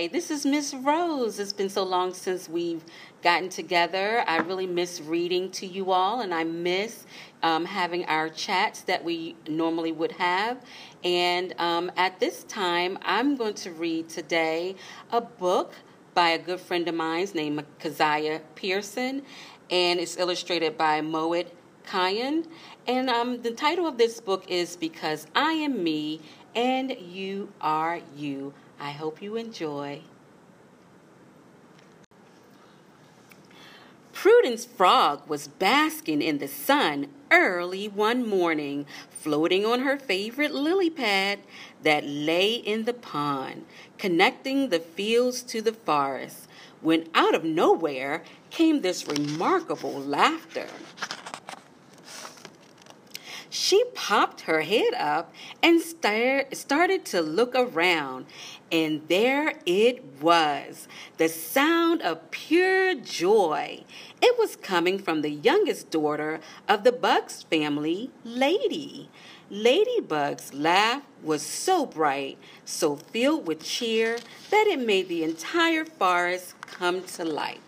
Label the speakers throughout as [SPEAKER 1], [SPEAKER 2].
[SPEAKER 1] Hi, this is Miss Rose. It's been so long since we've gotten together. I really miss reading to you all, and I miss um, having our chats that we normally would have. And um, at this time, I'm going to read today a book by a good friend of mine named Keziah Pearson, and it's illustrated by Moet Kyan. And um, the title of this book is Because I Am Me and You Are You. I hope you enjoy. Prudence Frog was basking in the sun early one morning, floating on her favorite lily pad that lay in the pond, connecting the fields to the forest, when out of nowhere came this remarkable laughter. She popped her head up and started to look around, and there it was the sound of pure joy. It was coming from the youngest daughter of the Bugs family, Lady. Ladybug's laugh was so bright, so filled with cheer, that it made the entire forest come to life.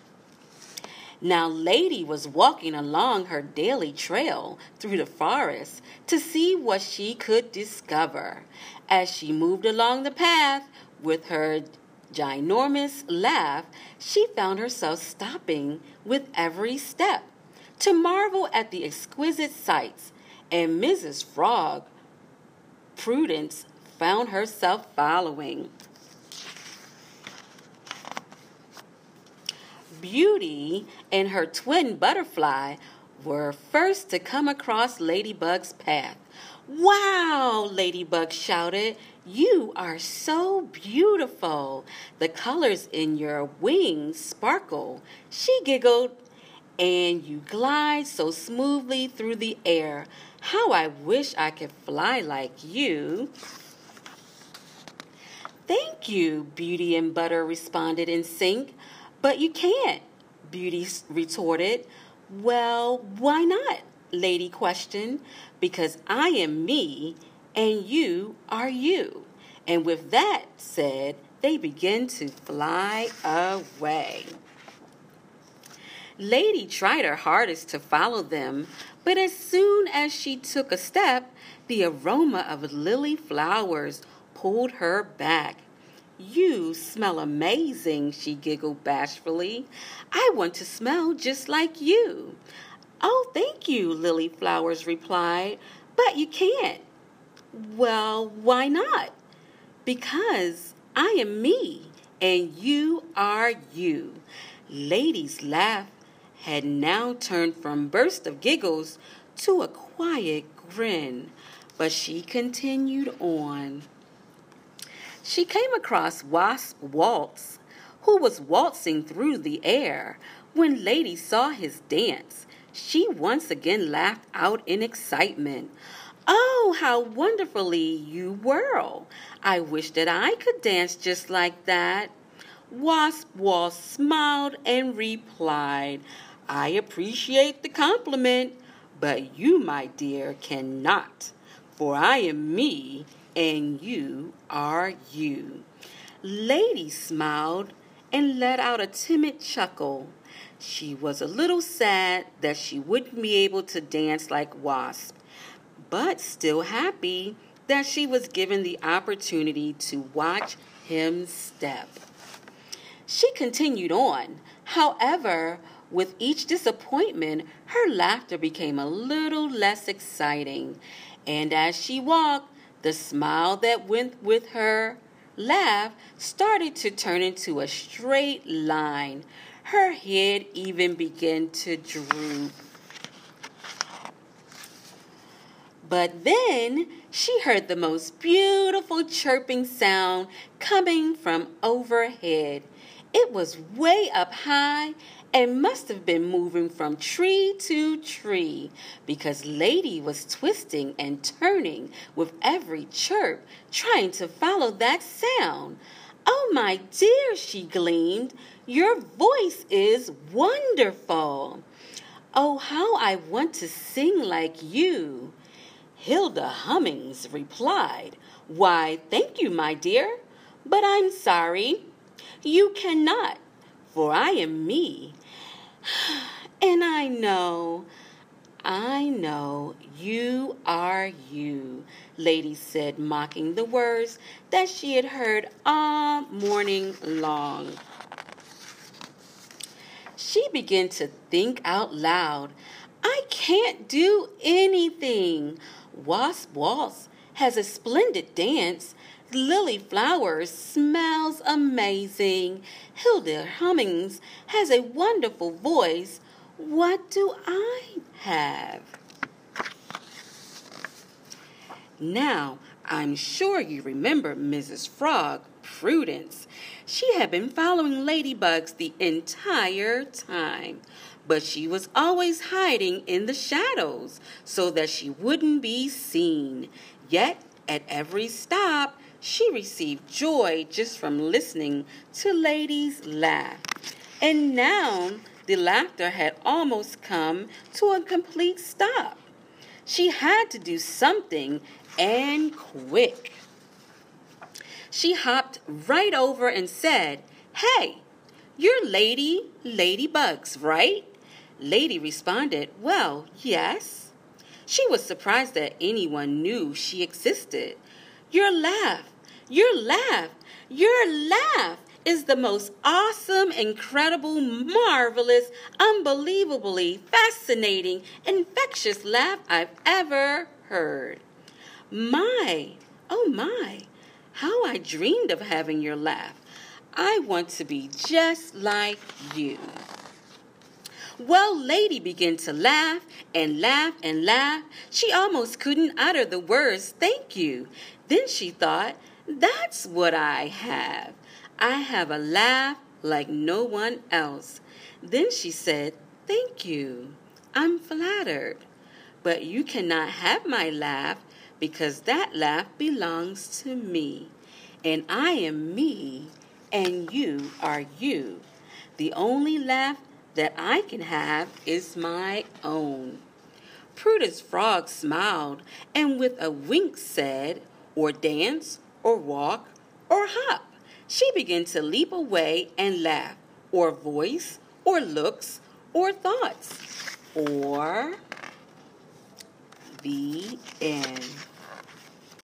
[SPEAKER 1] Now, Lady was walking along her daily trail through the forest to see what she could discover. As she moved along the path with her ginormous laugh, she found herself stopping with every step to marvel at the exquisite sights, and Mrs. Frog, Prudence, found herself following. Beauty and her twin butterfly were first to come across Ladybug's path. Wow! Ladybug shouted. You are so beautiful. The colors in your wings sparkle. She giggled. And you glide so smoothly through the air. How I wish I could fly like you. Thank you, Beauty and Butter responded in sync. But you can't, Beauty retorted. Well, why not? Lady questioned. Because I am me and you are you. And with that said, they began to fly away. Lady tried her hardest to follow them, but as soon as she took a step, the aroma of lily flowers pulled her back. You smell amazing, she giggled bashfully. I want to smell just like you. Oh, thank you, Lily Flowers replied, but you can't. Well, why not? Because I am me and you are you. Lady's laugh had now turned from burst of giggles to a quiet grin, but she continued on she came across Wasp Waltz, who was waltzing through the air. When Lady saw his dance, she once again laughed out in excitement. Oh, how wonderfully you whirl! I wish that I could dance just like that. Wasp Waltz smiled and replied, I appreciate the compliment, but you, my dear, cannot, for I am me and you are you. Lady smiled and let out a timid chuckle. She was a little sad that she wouldn't be able to dance like Wasp, but still happy that she was given the opportunity to watch him step. She continued on. However, with each disappointment, her laughter became a little less exciting. And as she walked, the smile that went with her laugh started to turn into a straight line. Her head even began to droop. But then she heard the most beautiful chirping sound coming from overhead. It was way up high and must have been moving from tree to tree because Lady was twisting and turning with every chirp, trying to follow that sound. Oh, my dear, she gleamed, your voice is wonderful. Oh, how I want to sing like you. Hilda Hummings replied, Why, thank you, my dear, but I'm sorry. You cannot, for I am me. And I know, I know you are you, Lady said, mocking the words that she had heard all morning long. She began to think out loud. I can't do anything. Wasp Waltz has a splendid dance. Lily Flowers smells amazing. Hilda Hummings has a wonderful voice. What do I have? Now, I'm sure you remember Mrs. Frog, Prudence. She had been following ladybugs the entire time, but she was always hiding in the shadows so that she wouldn't be seen. Yet, at every stop, she received joy just from listening to Lady's laugh. And now the laughter had almost come to a complete stop. She had to do something and quick. She hopped right over and said, Hey, you're Lady Ladybugs, right? Lady responded, Well, yes. She was surprised that anyone knew she existed. Your laugh, your laugh, your laugh is the most awesome, incredible, marvelous, unbelievably fascinating, infectious laugh I've ever heard. My, oh my, how I dreamed of having your laugh. I want to be just like you. Well, Lady began to laugh and laugh and laugh. She almost couldn't utter the words, thank you. Then she thought, that's what I have. I have a laugh like no one else. Then she said, Thank you. I'm flattered. But you cannot have my laugh because that laugh belongs to me. And I am me, and you are you. The only laugh that I can have is my own. Prudence Frog smiled and with a wink said, Or dance, or walk, or hop. She began to leap away and laugh, or voice, or looks, or thoughts, or the end.